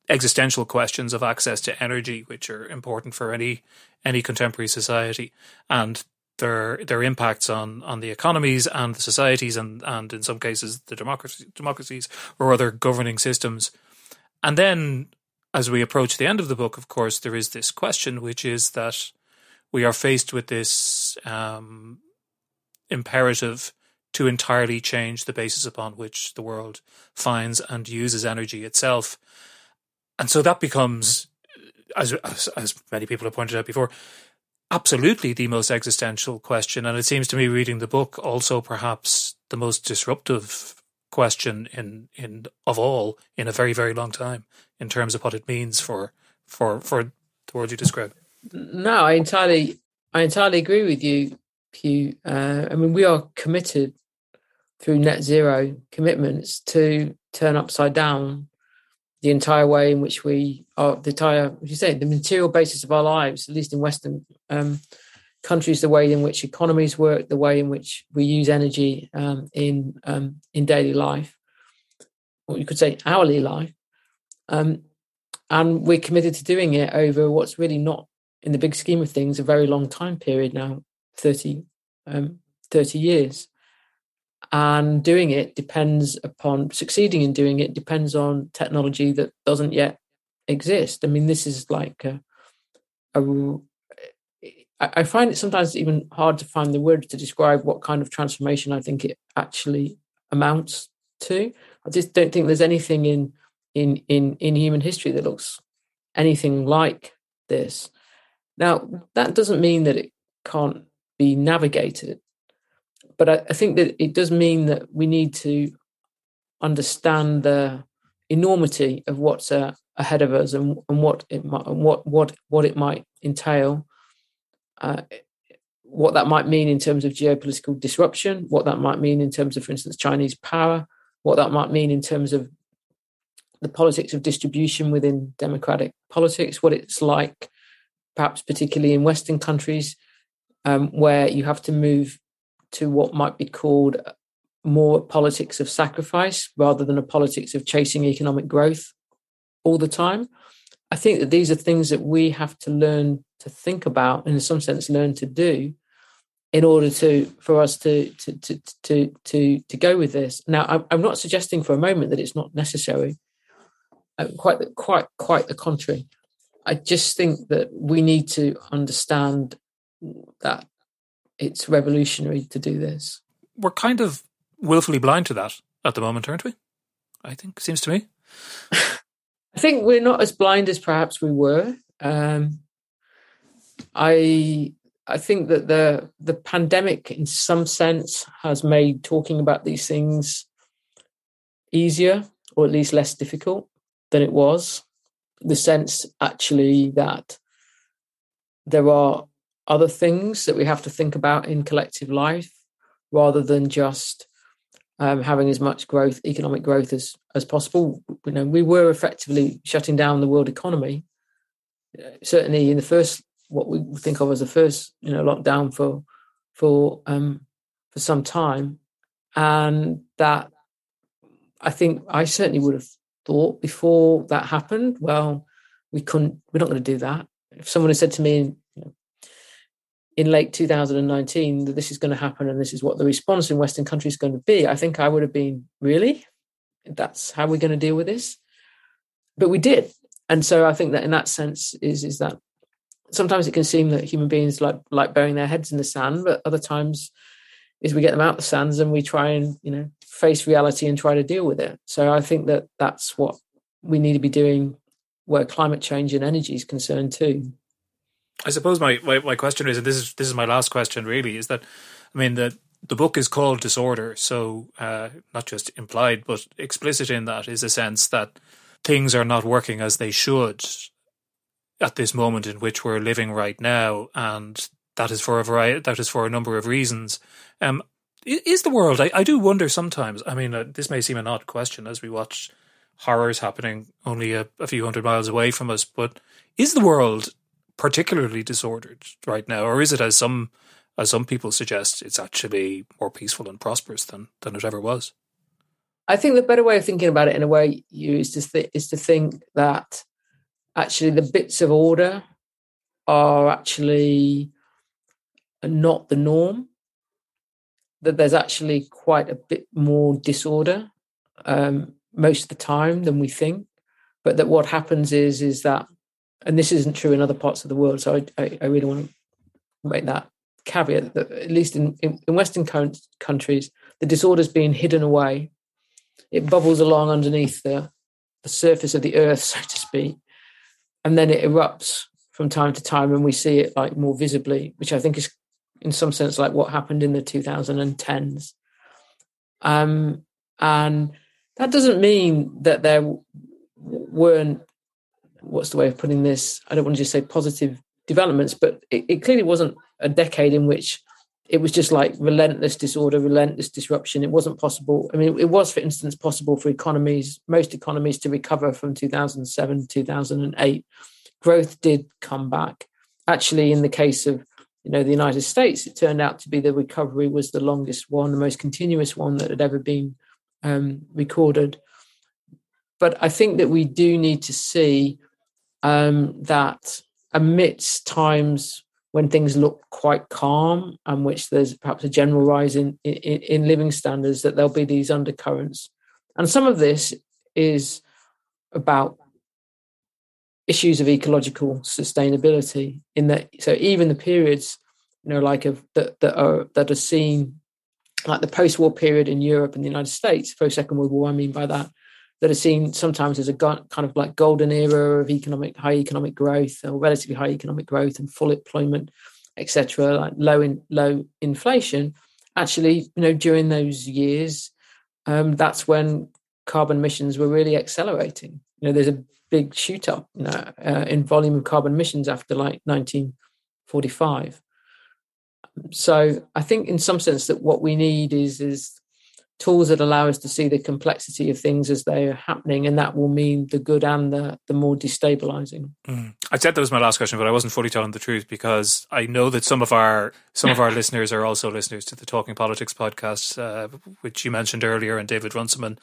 existential questions of access to energy, which are important for any any contemporary society, and their their impacts on on the economies and the societies and and in some cases the democracy, democracies or other governing systems and then as we approach the end of the book, of course, there is this question, which is that we are faced with this um, imperative to entirely change the basis upon which the world finds and uses energy itself. And so that becomes, as, as, as many people have pointed out before, absolutely the most existential question. And it seems to me, reading the book, also perhaps the most disruptive question in in of all in a very very long time in terms of what it means for for for the world you describe. No, I entirely I entirely agree with you, Hugh. Uh, I mean, we are committed through net zero commitments to turn upside down the entire way in which we are the entire, as you say, the material basis of our lives, at least in Western um, countries, the way in which economies work, the way in which we use energy um, in um, in daily life, or you could say hourly life, um, and we're committed to doing it over what's really not, in the big scheme of things, a very long time period now 30, um, 30 years and doing it depends upon succeeding in doing it depends on technology that doesn't yet exist. I mean, this is like a, a I find it sometimes even hard to find the words to describe what kind of transformation I think it actually amounts to. I just don't think there's anything in in in in human history that looks anything like this. Now, that doesn't mean that it can't be navigated but I, I think that it does mean that we need to understand the enormity of what's uh, ahead of us and, and what it might, and what what what it might entail, uh, what that might mean in terms of geopolitical disruption, what that might mean in terms of, for instance, Chinese power, what that might mean in terms of the politics of distribution within democratic politics, what it's like, perhaps particularly in Western countries, um, where you have to move to what might be called more politics of sacrifice rather than a politics of chasing economic growth all the time. I think that these are things that we have to learn to think about and in some sense learn to do in order to for us to to to to to, to go with this. Now I'm, not suggesting for a moment that it's not necessary. Uh, quite the, quite quite the contrary. I just think that we need to understand that it's revolutionary to do this. We're kind of willfully blind to that at the moment, aren't we? I think seems to me. [LAUGHS] I think we're not as blind as perhaps we were. Um, I I think that the the pandemic, in some sense, has made talking about these things easier, or at least less difficult than it was. The sense, actually, that there are other things that we have to think about in collective life rather than just um, having as much growth, economic growth as as possible. You know, we were effectively shutting down the world economy. Uh, certainly, in the first, what we think of as the first, you know, lockdown for for um, for some time, and that I think I certainly would have thought before that happened. Well, we couldn't. We're not going to do that. If someone had said to me in late 2019 that this is going to happen and this is what the response in Western countries is going to be, I think I would have been, really? That's how we're going to deal with this? But we did. And so I think that in that sense is is that sometimes it can seem that human beings like like burying their heads in the sand, but other times is we get them out the sands and we try and you know face reality and try to deal with it. So I think that that's what we need to be doing where climate change and energy is concerned too. I suppose my, my, my question is, and this is this is my last question really, is that I mean the the book is called Disorder, so uh, not just implied but explicit in that is a sense that things are not working as they should at this moment in which we're living right now, and that is for a variety, that is for a number of reasons. Um, is the world? I, I do wonder sometimes. I mean, uh, this may seem an odd question as we watch horrors happening only a, a few hundred miles away from us, but is the world particularly disordered right now, or is it as some as some people suggest, it's actually more peaceful and prosperous than than it ever was? I think the better way of thinking about it, in a way, is to th- is to think that actually the bits of order are actually not the norm. That there's actually quite a bit more disorder um, most of the time than we think but that what happens is is that, and this isn't true in other parts of the world. So I, I, I really want to make that caveat that at least in, in, in Western countries, the disorder is being hidden away. It bubbles along underneath the, the surface of the earth, [LAUGHS] so to speak, and then it erupts from time to time, and we see it like more visibly, which I think is in some sense like what happened in the 2010s. Um, and that doesn't mean that there weren't what's the way of putting this? I don't want to just say positive developments, but it, it, clearly wasn't a decade in which it was just like relentless disorder, relentless disruption. It wasn't possible. I mean, it was, for instance, possible for economies, most economies, to recover from 2007, 2008. Growth did come back. Actually, in the case of you know the United States, it turned out to be the recovery was the longest one, the most continuous one that had ever been um, recorded. But I think that we do need to see um, that amidst times when things look quite calm and which there's perhaps a general rise in, in, in living standards, that there'll be these undercurrents. And some of this is about issues of ecological sustainability in that so even the periods you know like of that, that are that are seen like the post-war period in Europe and the United States, post Second World War, I mean by that, that are seen sometimes as a kind of like golden era of economic high economic growth or relatively high economic growth and full employment, etc., like low in low inflation. Actually, you know, during those years, um, that's when carbon emissions were really accelerating. You know, there's a big shoot up you know, uh, in volume of carbon emissions after like 1945 so I think in some sense that what we need is is tools that allow us to see the complexity of things as they are happening, and that will mean the good and the the more destabilizing. Mm. I said that was my last question, but I wasn't fully telling the truth because I know that some of our some of our [LAUGHS] listeners are also listeners to the Talking Politics podcast, uh, which you mentioned earlier, and David Runciman,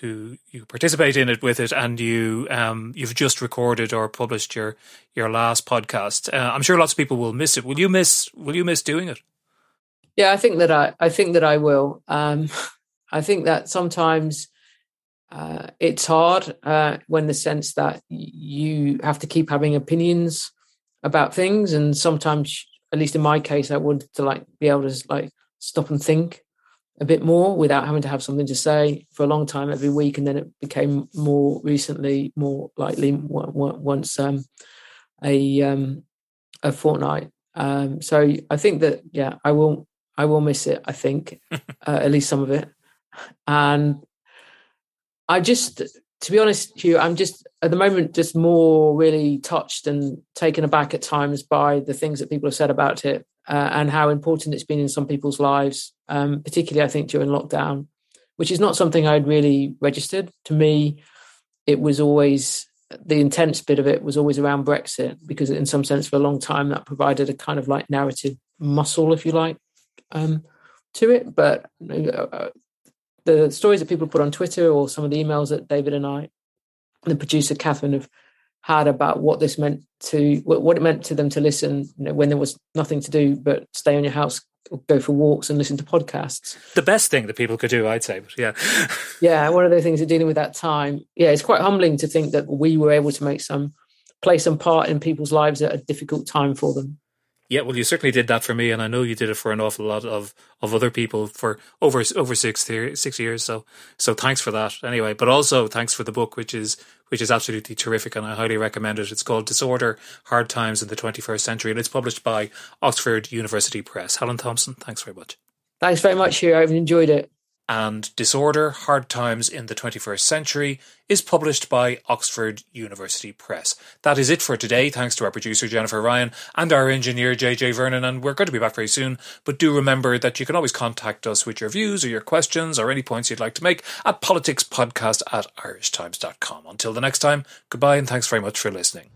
who you participate in it with it, and you um, you've just recorded or published your your last podcast. Uh, I'm sure lots of people will miss it. Will you miss Will you miss doing it? Yeah, I think that I I think that I will. Um, [LAUGHS] I think that sometimes uh, it's hard uh, when the sense that you have to keep having opinions about things, and sometimes, at least in my case, I wanted to like be able to like stop and think a bit more without having to have something to say for a long time every week, and then it became more recently, more likely once um, a um, a fortnight. Um, so I think that yeah, I will I will miss it. I think [LAUGHS] uh, at least some of it. And I just, to be honest, Hugh, I'm just at the moment just more really touched and taken aback at times by the things that people have said about it uh, and how important it's been in some people's lives, um, particularly I think during lockdown, which is not something I'd really registered. To me, it was always the intense bit of it was always around Brexit because, in some sense, for a long time that provided a kind of like narrative muscle, if you like, um, to it. But uh, the stories that people put on Twitter or some of the emails that David and I, the producer Catherine, have had about what this meant to what it meant to them to listen you know, when there was nothing to do but stay in your house or go for walks and listen to podcasts. The best thing that people could do, I'd say, yeah. [LAUGHS] yeah, one of the things of dealing with that time. Yeah, it's quite humbling to think that we were able to make some play some part in people's lives at a difficult time for them. Yeah, well, you certainly did that for me, and I know you did it for an awful lot of, of other people for over over six six years. So so thanks for that. Anyway, but also thanks for the book, which is which is absolutely terrific, and I highly recommend it. It's called Disorder: Hard Times in the Twenty First Century, and it's published by Oxford University Press. Helen Thompson, thanks very much. Thanks very much, Hugh. I've enjoyed it and Disorder Hard Times in the 21st Century is published by Oxford University Press. That is it for today. Thanks to our producer Jennifer Ryan and our engineer JJ Vernon. And we're going to be back very soon. But do remember that you can always contact us with your views or your questions or any points you'd like to make at politicspodcast at irishtimes.com. Until the next time, goodbye and thanks very much for listening.